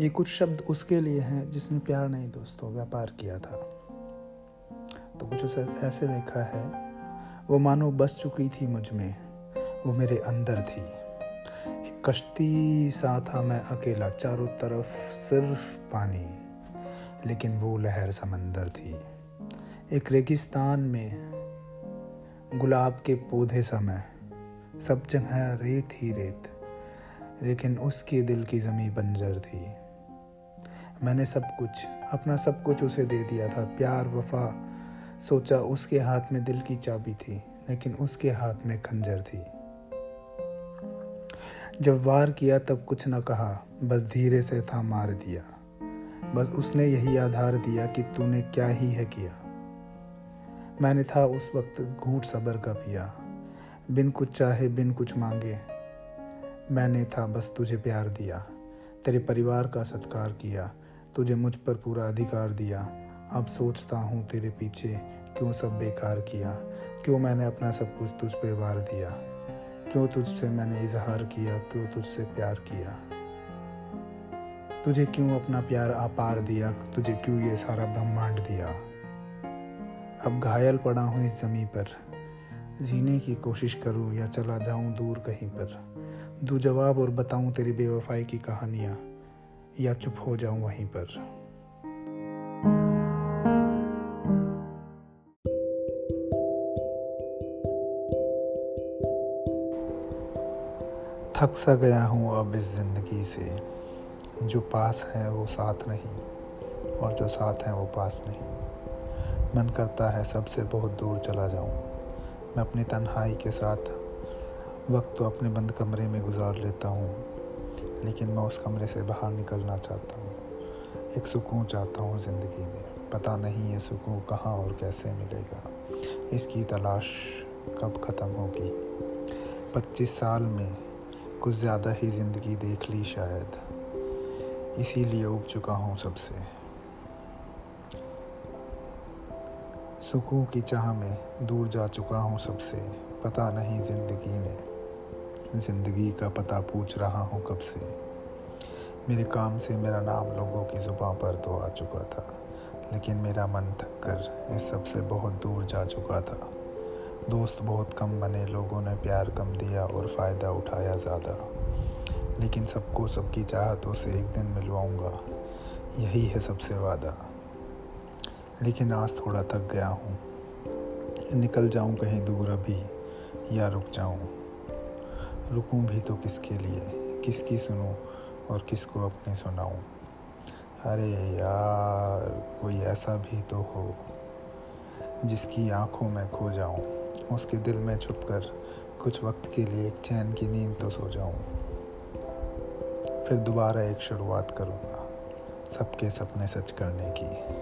ये कुछ शब्द उसके लिए हैं जिसने प्यार नहीं दोस्तों, व्यापार किया था। तो कुछ ऐसे देखा है, वो मानो बस चुकी थी मुझमें, वो मेरे अंदर थी। एक कश्ती सा था मैं अकेला, चारों तरफ़ सिर्फ़ पानी, लेकिन वो लहर समंदर थी। एक रेगिस्तान में गुलाब के पौधे समय सब जगह रेत ही रेत, लेकिन उसके दिल की ज़मी बंजर थी। मैंने सब कुछ, अपना सब कुछ उसे दे दिया था। प्यार, वफा, सोचा उसके हाथ में दिल की चाबी थी, लेकिन उसके हाथ में खंजर थी। जब वार किया तब कुछ न कहा, बस धीरे से था मार दिया। बस उसने यही आधार दिया कि तूने क्या ही है किया। मैंने था उस वक्त घूट सबर का पिया। बिन कुछ चाहे, बिन कुछ मांगे, मैंने था बस तुझे प्यार दिया। तेरे परिवार का सत्कार किया। तुझे मुझ पर पूरा अधिकार दिया। अब सोचता हूँ तेरे पीछे क्यों सब बेकार किया, क्यों मैंने अपना सब कुछ तुझ पे वार दिया, क्यों तुझसे मैंने इजहार किया, क्यों तुझसे प्यार किया। तुझे क्यों अपना प्यार आपार दिया, तुझे क्यों ये सारा ब्रह्मांड दिया। अब घायल पड़ा हूँ इस जमी पर। जीने की कोशिश करूँ या चला जाऊँ दूर कहीं पर। दू जवाब और बताऊँ तेरी बेवफाई की कहानियाँ। या चुप हो जाऊँ वहीं पर। थक सा गया हूँ अब इस ज़िंदगी से। जो पास हैं वो साथ नहीं, और जो साथ हैं वो पास नहीं। मन करता है सबसे बहुत दूर चला जाऊँ। मैं अपनी तन्हाई के साथ वक्त तो अपने बंद कमरे में गुजार लेता हूँ। लेकिन मैं उस कमरे से बाहर निकलना चाहता हूँ। एक सुकून चाहता हूँ ज़िंदगी में। पता नहीं ये सुकून कहाँ और कैसे मिलेगा। इसकी तलाश कब ख़त्म होगी? पच्चीस साल में कुछ ज़्यादा ही ज़िंदगी देख ली शायद। इसीलिए उग चुका हूँ सबसे। सुकून की चाह में दूर जा चुका हूँ सबसे। पता नहीं ज़िंदगी में। ज़िंदगी का पता पूछ रहा हूँ कब से। मेरे काम से मेरा नाम लोगों की ज़ुबान पर तो आ चुका था, लेकिन मेरा मन थक कर इस सबसे बहुत दूर जा चुका था। दोस्त बहुत कम बने, लोगों ने प्यार कम दिया और फ़ायदा उठाया ज़्यादा। लेकिन सबको सबकी चाहतों से एक दिन मिलवाऊँगा, यही है सबसे वादा। लेकिन आज थोड़ा थक गया हूँ। निकल जाऊँ कहीं दूर अभी, या रुक जाऊँ? रुकूँ भी तो किसके लिए? किसकी सुनूँ और किसको अपनी सुनाऊँ? अरे यार, कोई ऐसा भी तो हो जिसकी आँखों में खो जाऊँ, उसके दिल में छुप कर कुछ वक्त के लिए एक चैन की नींद तो सो जाऊँ। फिर दोबारा एक शुरुआत करूँगा, सबके सपने सच करने की।